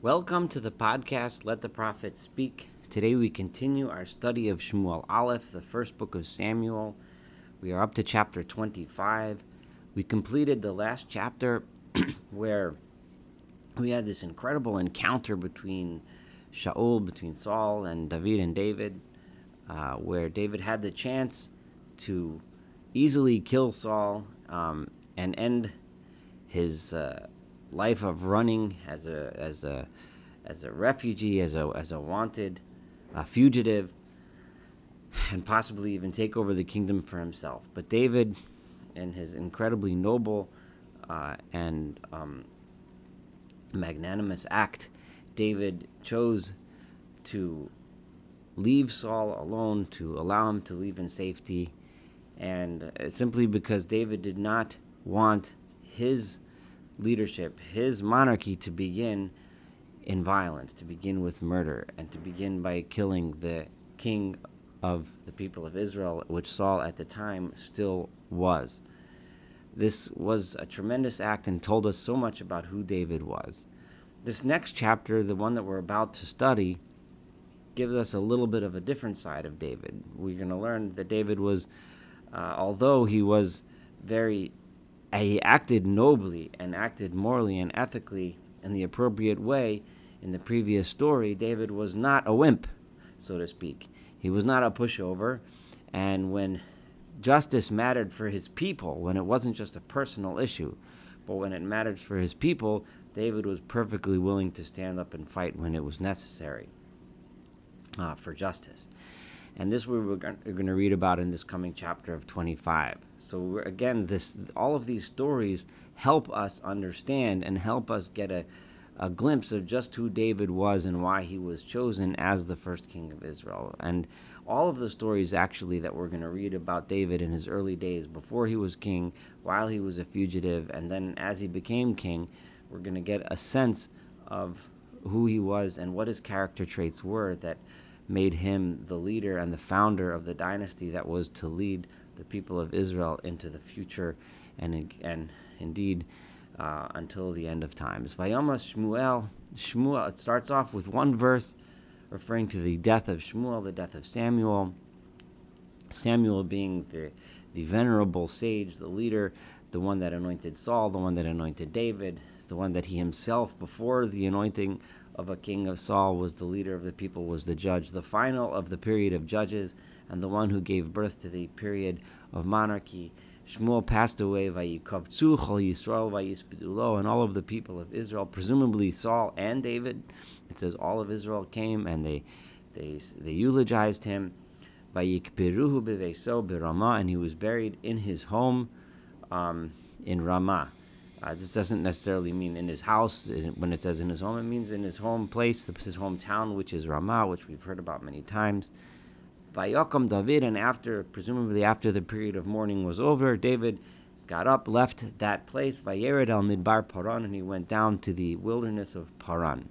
Welcome to the podcast, Let the Prophet Speak. Today we continue our study of Shmuel Aleph, the first book of Samuel. We are up to chapter 25. We completed the last chapter where we had this incredible encounter between Shaul, between Saul and David and David, uh, where David had the chance to easily kill Saul um, and end his uh, life of running as a as a as a refugee, as a as a wanted uh, fugitive, and possibly even take over the kingdom for himself. But David, in his incredibly noble uh, and um, magnanimous act, David chose to leave Saul alone, to allow him to leave in safety, and uh, simply because David did not want his leadership, his monarchy to begin in violence, to begin with murder, and to begin by killing the king of the people of Israel, which Saul at the time still was. This was a tremendous act and told us so much about who David was. This next chapter, the one that we're about to study, gives us a little bit of a different side of David. We're going to learn that David was, uh, although he was very he acted nobly and acted morally and ethically in the appropriate way in the previous story, David was not a wimp, so to speak. He was not a pushover. And when justice mattered for his people, when it wasn't just a personal issue, but when it mattered for his people, David was perfectly willing to stand up and fight when it was necessary uh, for justice. And this we're going to read about in this coming chapter of 25. So again, this all of these stories help us understand and help us get a, a glimpse of just who David was and why he was chosen as the first king of Israel. And all of the stories actually that we're going to read about David in his early days before he was king, while he was a fugitive, and then as he became king, we're going to get a sense of who he was and what his character traits were that made him the leader and the founder of the dynasty that was to lead the people of Israel into the future and, and indeed uh, until the end of times. Vayomas Shmuel, Shmuel, it starts off with one verse referring to the death of Shmuel, the death of Samuel. Samuel being the, the venerable sage, the leader, the one that anointed Saul, the one that anointed David, the one that he himself, before the anointing of a king of Saul was the leader of the people, was the judge, the final of the period of judges, and the one who gave birth to the period of monarchy. Shmuel passed away, Vayikavtzu Chol Yisrael Vayispidulo, and all of the people of Israel, presumably Saul and David. It says all of Israel came and they they they eulogized him. Vayikpiruhu Beveso Birama, and he was buried in his home um, in Ramah. Uh, this doesn't necessarily mean in his house. When it says in his home, it means in his home place, his hometown, which is Ramah, which we've heard about many times. Vayakam David, and after, presumably after the period of mourning was over, David got up, left that place, Vayered al Midbar Paran, and he went down to the wilderness of Paran.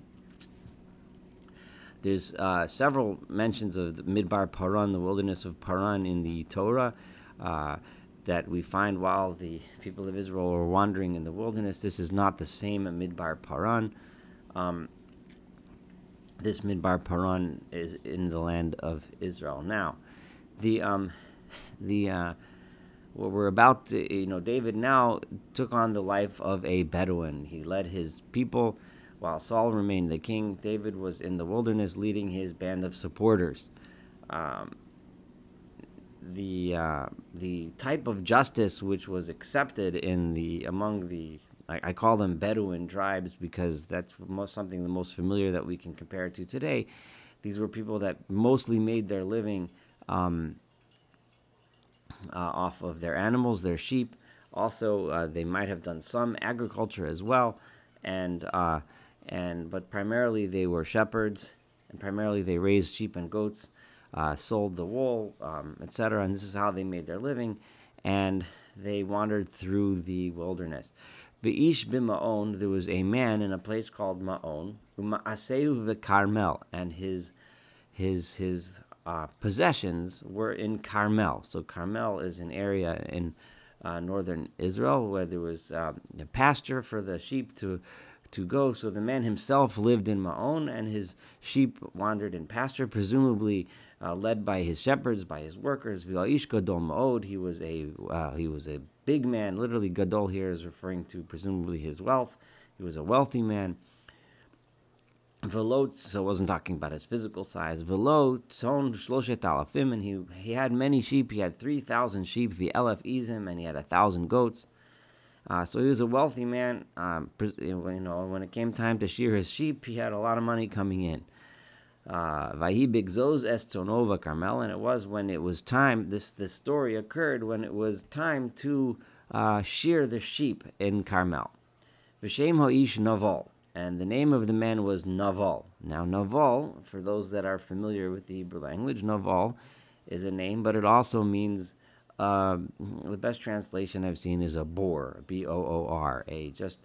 There's uh, several mentions of Midbar Paran, the wilderness of Paran, in the Torah. Uh, that we find while the people of Israel were wandering in the wilderness. This is not the same Midbar Paran. Um, this Midbar Paran is in the land of Israel. Now, the um, the uh, what we're about to, you know, David now took on the life of a Bedouin. He led his people while Saul remained the king. David was in the wilderness leading his band of supporters. Um, the uh, the type of justice which was accepted in the among the I, call them Bedouin tribes because that's most something the most familiar that we can compare to today. These were people that mostly made their living um, uh, off of their animals, their sheep. Also, uh, they might have done some agriculture as well, and uh, and but primarily they were shepherds, and primarily they raised sheep and goats uh, sold the wool, um, etc. And this is how they made their living. And they wandered through the wilderness. Ve'ish b'ma'on, there was a man in a place called Ma'on, uma'aseu v'karmel, and his his his uh, possessions were in Carmel. So Carmel is an area in uh, northern Israel where there was um, a pasture for the sheep to to go. So the man himself lived in Ma'on, and his sheep wandered in pasture, presumably uh, led by his shepherds, by his workers. He was a uh, he was a big man. Literally, gadol here is referring to presumably his wealth. He was a wealthy man. Velo, so I wasn't talking about his physical size. Velo tzon shloshet alafim, and he he had many sheep. He had three thousand sheep. V'elef izim, and he had a thousand goats. Uh, so he was a wealthy man. Um, you know, when it came time to shear his sheep, he had a lot of money coming in. Uh, Vahi bigzos estonova Carmel, and it was when it was time. This this story occurred when it was time to uh, shear the sheep in Carmel. V'shem ho'ish Naval, and the name of the man was Naval. Now Naval, for those that are familiar with the Hebrew language, Naval is a name, but it also means uh, the best translation I've seen is a boor, B O O R, a just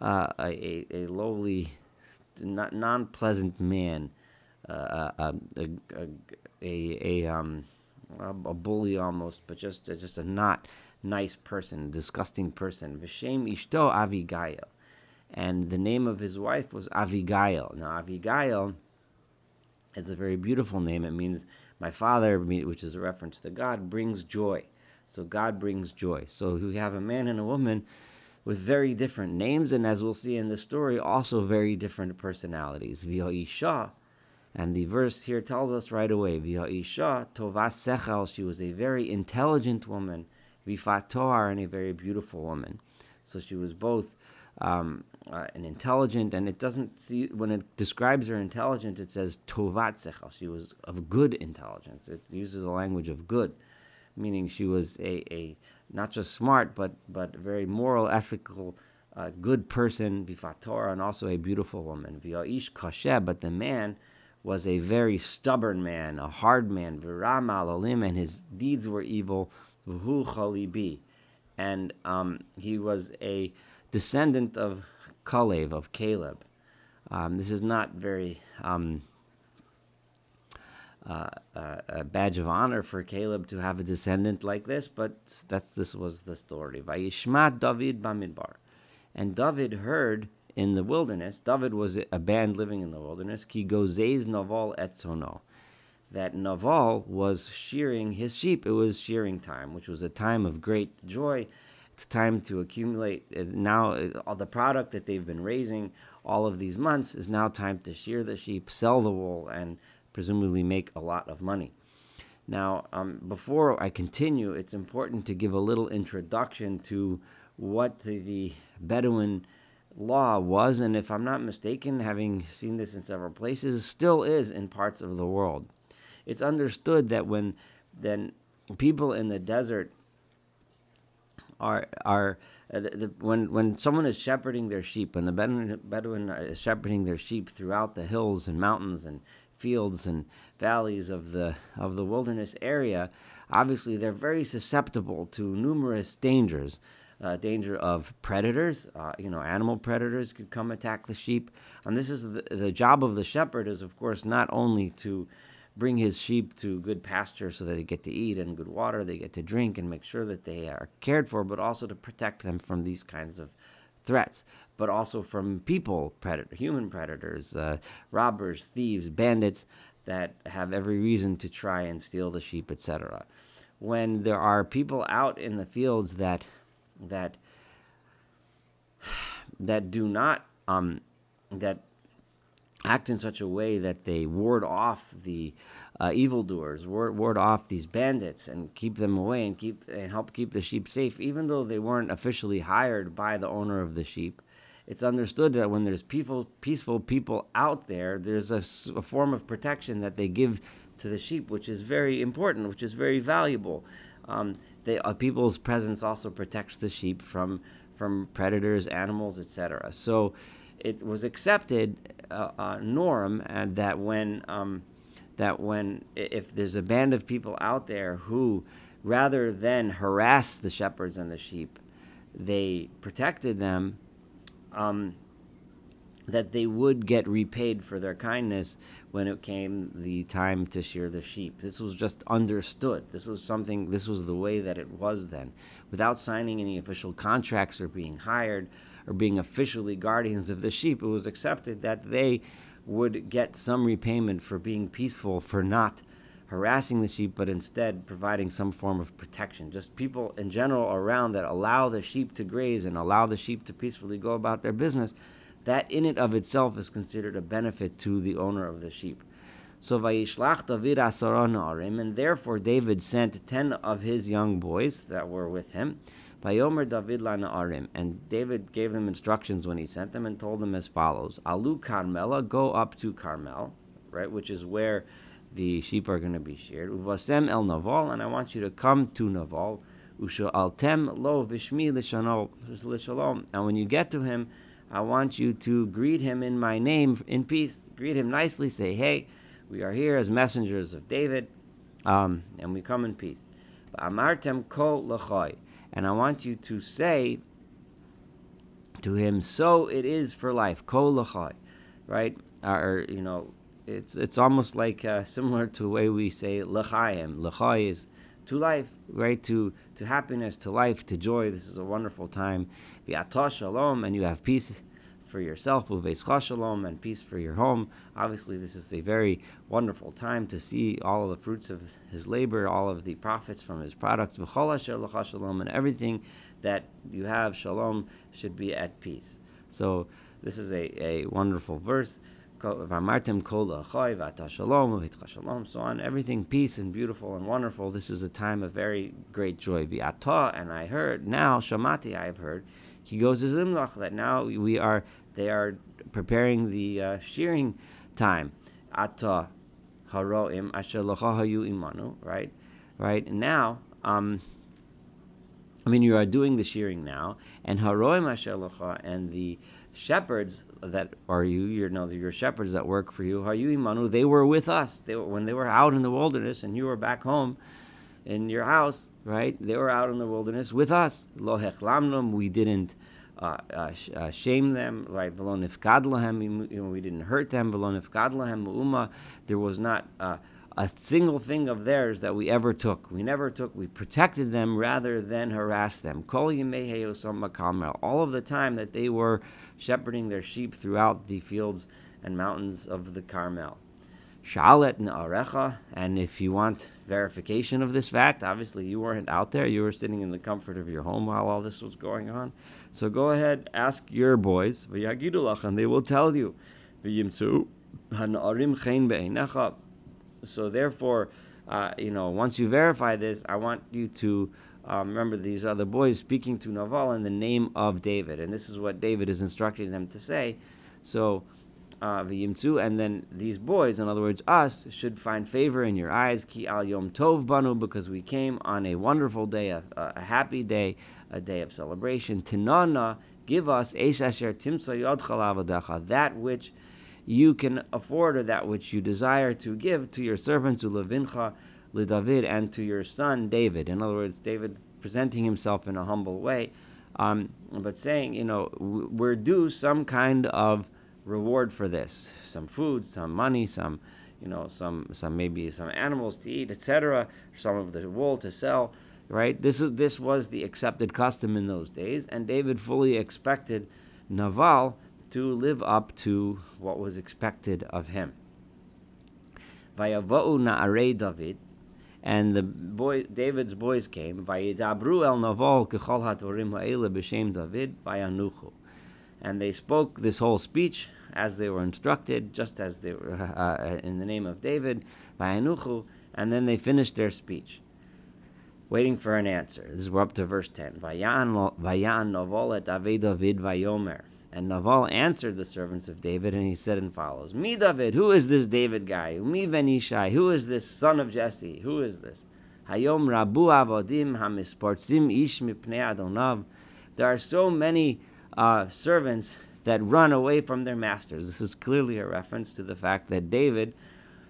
uh, a, a lowly, non pleasant man, a, a, a, a, um, a bully almost, but just just a not nice person, disgusting person. Vishem Ishto Avigail. And the name of his wife was Avigail. Now, Avigail is a very beautiful name. It means my father, which is a reference to God, brings joy. So God brings joy. So we have a man and a woman with very different names, and as we'll see in the story, also very different personalities. V'ha'isha, and the verse here tells us right away, V'ha'isha tovas sechel, she was a very intelligent woman, v'fat and a very beautiful woman. So she was both um, uh, an intelligent, and it doesn't see when it describes her intelligence, it says tovat sechel. She was of good intelligence. It uses the language of good, meaning she was a, a not just smart, but but very moral, ethical, uh, good person, vifatora, and also a beautiful woman. V'ya'ish kasher, but the man was a very stubborn man, a hard man, v'ram alalim, and his deeds were evil. And um, he was a descendant of Kalev, of Caleb. Um, this is not very um, uh, uh, a badge of honor for Caleb to have a descendant like this, but that's this was the story. Vayishma David Bamidbar, and David heard in the wilderness. David was a band living in the wilderness. Ki gozes Naval etzono, that Naval was shearing his sheep. It was shearing time, which was a time of great joy it's time to accumulate. Uh, now, uh, all the product that they've been raising all of these months is now time to shear the sheep, sell the wool, and presumably make a lot of money. Now, um, before I continue, it's important to give a little introduction to what the, the Bedouin law was, and if I'm not mistaken, having seen this in several places, still is in parts of the world. It's understood that when then people in the desert are are uh, the, the, when when someone is shepherding their sheep, when the Bedouin, Bedouin is shepherding their sheep throughout the hills and mountains and fields and valleys of the of the wilderness area, obviously they're very susceptible to numerous dangers. Uh, danger of predators, uh, you know, animal predators could come attack the sheep, and this is the, the job of the shepherd is, of course, not only to bring his sheep to good pasture so that they get to eat and good water, they get to drink and make sure that they are cared for, but also to protect them from these kinds of threats, but also from people, predator, human predators, uh, robbers, thieves, bandits that have every reason to try and steal the sheep, etc. When there are people out in the fields that that that do not um, that act in such a way that they ward off the uh, evildoers, ward, ward off these bandits, and keep them away and keep and help keep the sheep safe, even though they weren't officially hired by the owner of the sheep. It's understood that when there's peaceful, peaceful people out there, there's a, a form of protection that they give to the sheep, which is very important, which is very valuable. Um, they, uh, people's presence also protects the sheep from from predators, animals, etc. So it was accepted uh, uh, norm and that when um, that when if there's a band of people out there who rather than harass the shepherds and the sheep they protected them um, that they would get repaid for their kindness when it came the time to shear the sheep. This was just understood. This was something, this was the way that it was then. Without signing any official contracts or being hired, or being officially guardians of the sheep. It was accepted that they would get some repayment for being peaceful, for not harassing the sheep, but instead providing some form of protection. Just people in general around that allow the sheep to graze and allow the sheep to peacefully go about their business. That in it of itself is considered a benefit to the owner of the sheep. So Vayishlach David Na'arim, and therefore David sent ten of his young boys that were with him. Vayomer David La Na'arim, and David gave them instructions when he sent them and told them as follows: Alu Carmela, go up to Carmel, right, which is where the sheep are going to be sheared. Uvasem el Naval, and I want you to come to Naval. Usha altem lo vishmi l'shalom. And when you get to him, I want you to greet him in my name in peace. Greet him nicely. Say, hey, we are here as messengers of David, um, and we come in peace. And I want you to say to him, so it is for life. Right? Or, you know, it's it's almost like uh, similar to the way we say l'chaim. L'chay is to life, right? To to happiness, to life, to joy. This is a wonderful time. V'atah shalom, and you have peace for yourself, uveischa shalom, and peace for your home. Obviously, this is a very wonderful time to see all of the fruits of his labor, all of the profits from his products. V'chol shalom, and everything that you have, shalom, should be at peace. So this is a, a wonderful verse. Shalom, so on. Everything peace and beautiful and wonderful. This is a time of very great joy. V'ata, and I heard, now, shamati, I have heard, he goes to Zimlach, that now we are, they are preparing the uh, shearing time. Ata haroim asher hayu imanu, right? Right, now, um, I mean, you are doing the shearing now, and haroim asher and the shepherds that are you, you know, your shepherds that work for you, are you imanu? They were with us. They were, when they were out in the wilderness, and you were back home in your house, right? They were out in the wilderness with us. Lo hechlamnum, we didn't uh, uh, uh, shame them, right? Velo nifkad lahem, we didn't hurt them. Velo nifkad lahem There was not uh, a single thing of theirs that we ever took. We never took. We protected them rather than harassed them. All of the time that they were shepherding their sheep throughout the fields and mountains of the Carmel. Shalet Na'arecha, and if you want verification of this fact, obviously you weren't out there, you were sitting in the comfort of your home while all this was going on. So go ahead, ask your boys, and they will tell you. So therefore, uh, you know, once you verify this, I want you to um, remember these other boys speaking to Naval in the name of David, and this is what David is instructing them to say. So, uh, and then these boys, in other words, us, should find favor in your eyes, ki al yom tov banu, because we came on a wonderful day, a, a happy day, a day of celebration. Tinana, give us esasher timsa yod that which you can afford that which you desire to give to your servants, ulevincha, David and to your son David. In other words, David presenting himself in a humble way, um, but saying, you know, we're due some kind of reward for this, some food, some money, some, you know, some, some maybe some animals to eat, etc., some of the wool to sell. Right. This is this was the accepted custom in those days, and David fully expected Naval to live up to what was expected of him. Vayavou na'arei David, and the boy David's boys came. Vayidabru el Naval kechol hatorim ha'ele b'shem David vayanuchu, and they spoke this whole speech as they were instructed, just as they were uh, in the name of David vayanuchu, and then they finished their speech. Waiting for an answer. This is we're up to verse ten. Vayan vayan Naval et David vayomer. And Naval answered the servants of David, and he said and follows, Me David, who is this David guy? Me Venishai, who is this son of Jesse? Who is this? Hayom Rabu Avodim Hamisportzim Ish Mipnei Adonav. There are so many uh, servants that run away from their masters. This is clearly a reference to the fact that David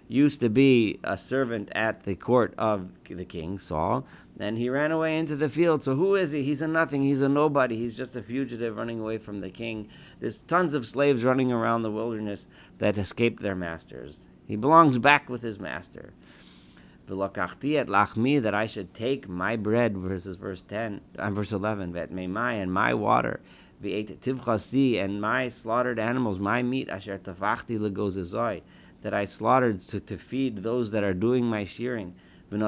used to be a servant at the court of the king, Saul, and he ran away into the field. So who is he? He's a nothing. He's a nobody. He's just a fugitive running away from the king. There's tons of slaves running around the wilderness that escaped their masters. He belongs back with his master. That I should take my bread, verses verse 10, uh, verse 11, vet my and my water, and my slaughtered animals, my meat, asher tafachti legozazoi, that I slaughtered to, to feed those that are doing my shearing. And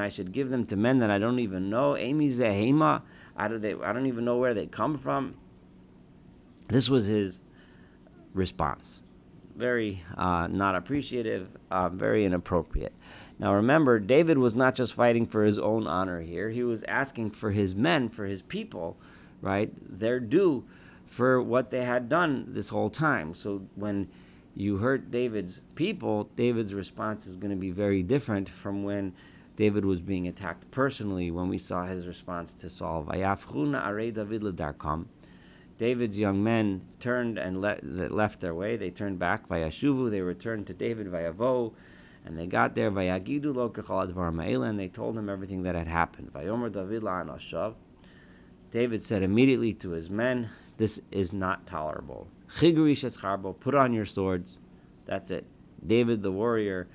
I should give them to men that I don't even know. Amy zehema, I don't, I don't even know where they come from. This was his response. Very uh, not appreciative, uh, very inappropriate. Now remember, David was not just fighting for his own honor here, he was asking for his men, for his people, right? Their due for what they had done this whole time. So when you hurt David's people, David's response is going to be very different from when David was being attacked personally when we saw his response to Saul. David's young men turned and le- left their way. They turned back. Vayashuvu, they returned to David. Vayavo, and they got there. Vayagidu lo and they told him everything that had happened. Vayomer David David said immediately to his men, "This is not tolerable. Put on your swords. That's it. David, the warrior,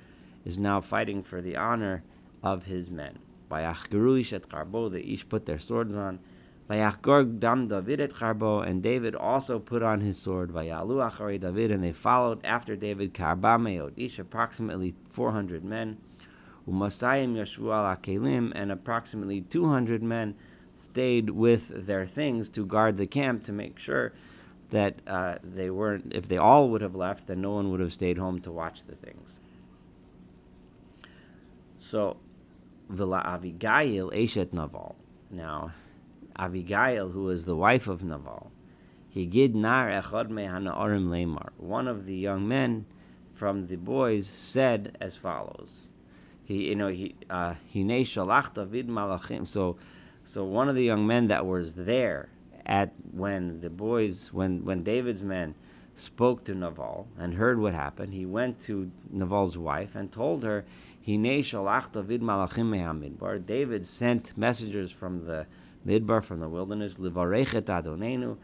is now fighting for the honor of his men. They each put their swords on. and David also put on his sword. David, and they followed after David. Karba each approximately 400 men. Umasayim yashvu and approximately 200 men stayed with their things to guard the camp to make sure that uh, they weren't. If they all would have left, then no one would have stayed home to watch the things. So Villa Avigail Eshet Naval. Now, Avigail, who was the wife of Naval, he gid nar echad me hanaorim lemar. One of the young men from the boys said as follows. He, you know, he uh, hine shalach David malachim. So, so one of the young men that was there at when the boys, when when David's men spoke to Naval and heard what happened, he went to Naval's wife and told her Hine shalach David malachim. David sent messengers from the midbar, from the wilderness, adonenu,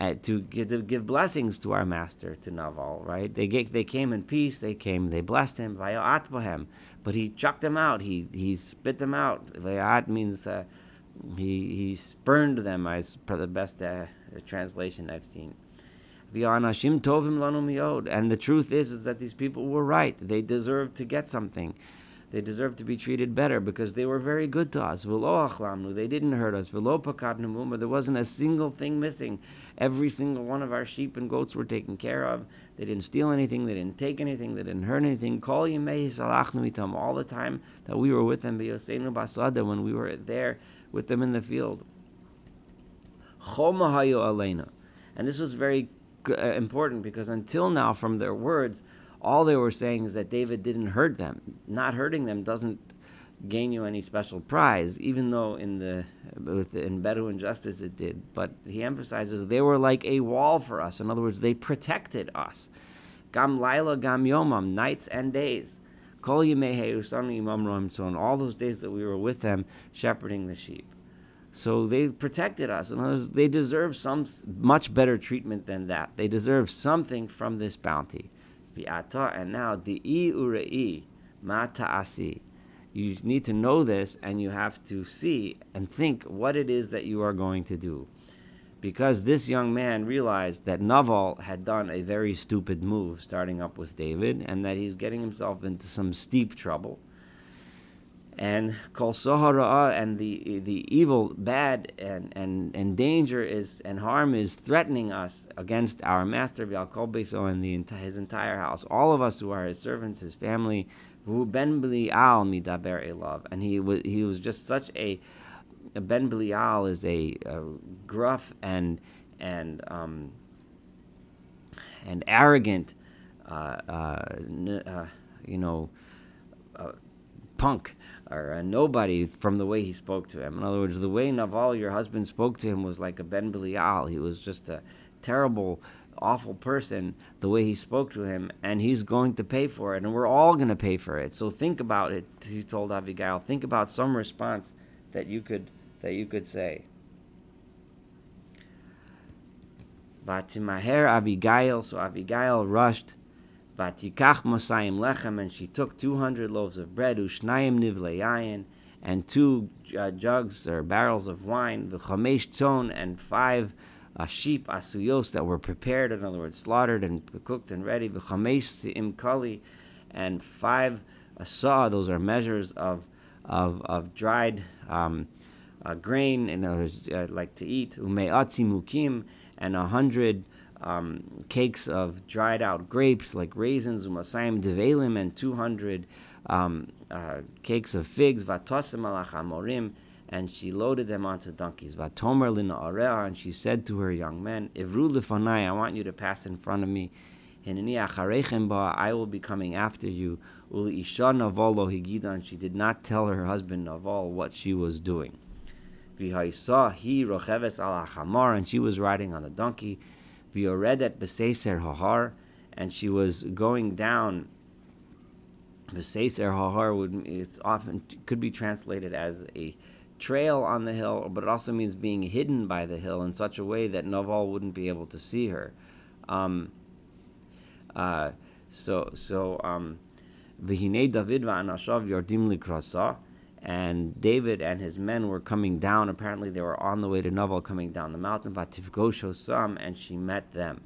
uh, to, give, to give blessings to our master, to Naval, right? They, get, they came in peace, they came, they blessed him, vayat but he chucked them out, he, he spit them out. Vayat means uh, he, he spurned them, is the best uh, translation I've seen. And the truth is, is that these people were right. They deserved to get something. They deserved to be treated better because they were very good to us. They didn't hurt us. There wasn't a single thing missing. Every single one of our sheep and goats were taken care of. They didn't steal anything. They didn't take anything. They didn't hurt anything. All the time that we were with them, when we were there with them in the field. And this was very uh, important because until now, from their words, all they were saying is that David didn't hurt them. Not hurting them doesn't gain you any special prize, even though in the in Bedouin justice it did. But he emphasizes they were like a wall for us. In other words, they protected us. Gam laila gam yomam, nights and days. Kol yimei so on all those days that we were with them, shepherding the sheep. So they protected us. Words, they deserve some much better treatment than that. They deserve something from this bounty. And now, the i urei ma ta'asi. You need to know this, and you have to see and think what it is that you are going to do. Because this young man realized that Naval had done a very stupid move, starting up with David, and that he's getting himself into some steep trouble and kol sohara and the the evil, bad, and, and, and danger is and harm is threatening us against our master Yaakov Beso and the his entire house. All of us who are his servants, his family, ben Belial midaber elav, and he was he was just such a Ben Belial is a, a, gruff and and um, and arrogant, uh, uh, uh, you know, uh, punk or a nobody from the way he spoke to him. In other words, the way Naval, your husband, spoke to him was like a Ben Belial. He was just a terrible, awful person, the way he spoke to him, and he's going to pay for it, and we're all going to pay for it. So think about it, he told Abigail. Think about some response that you could that you could say. Vatimaher Abigail, so Abigail rushed Vatikach Mosayim Lechem, and she took 200 loaves of bread, Ushnayim Nivle Yayin, and two uh, jugs or barrels of wine, v'chamesh tzon, and five uh, sheep asuyos that were prepared, in other words, slaughtered and cooked and ready, v'chamesh imkali, and five saw. Those are measures of of, of dried um, uh, grain, and uh, like to eat, ume'atzi mukim, and a hundred um, cakes of dried out grapes like raisins, umasayim develim, and 200 um, uh, cakes of figs, vatosim alachamorim, and she loaded them onto donkeys. Vatomer lina areha, and she said to her young men, Ivru lefanai, I want you to pass in front of me. Hinani acharechem ba, I will be coming after you. Uli isha navolo higida, and she did not tell her husband Naval what she was doing. V'haisaw he rocheves al achamar, and she was riding on the donkey. V'yoredet b'seiser hahar, and she was going down. B'seiser hahar would it's often could be translated as a trail on the hill, but it also means being hidden by the hill in such a way that Naval wouldn't be able to see her. Um, uh, so so um, David va'anashav yardim likrasa, and David and his men were coming down. Apparently, they were on the way to Naval, coming down the mountain. Vatifgosho sam, and she met them.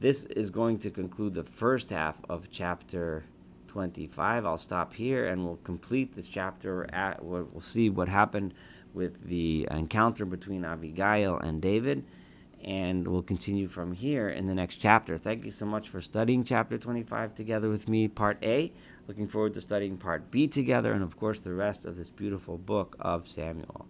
This is going to conclude the first half of chapter 25. I'll stop here and we'll complete this chapter. At, we'll see what happened with the encounter between Abigail and David and we'll continue from here in the next chapter. Thank you so much for studying chapter 25 together with me, part A. Looking forward to studying part B together, and of course, the rest of this beautiful book of Samuel.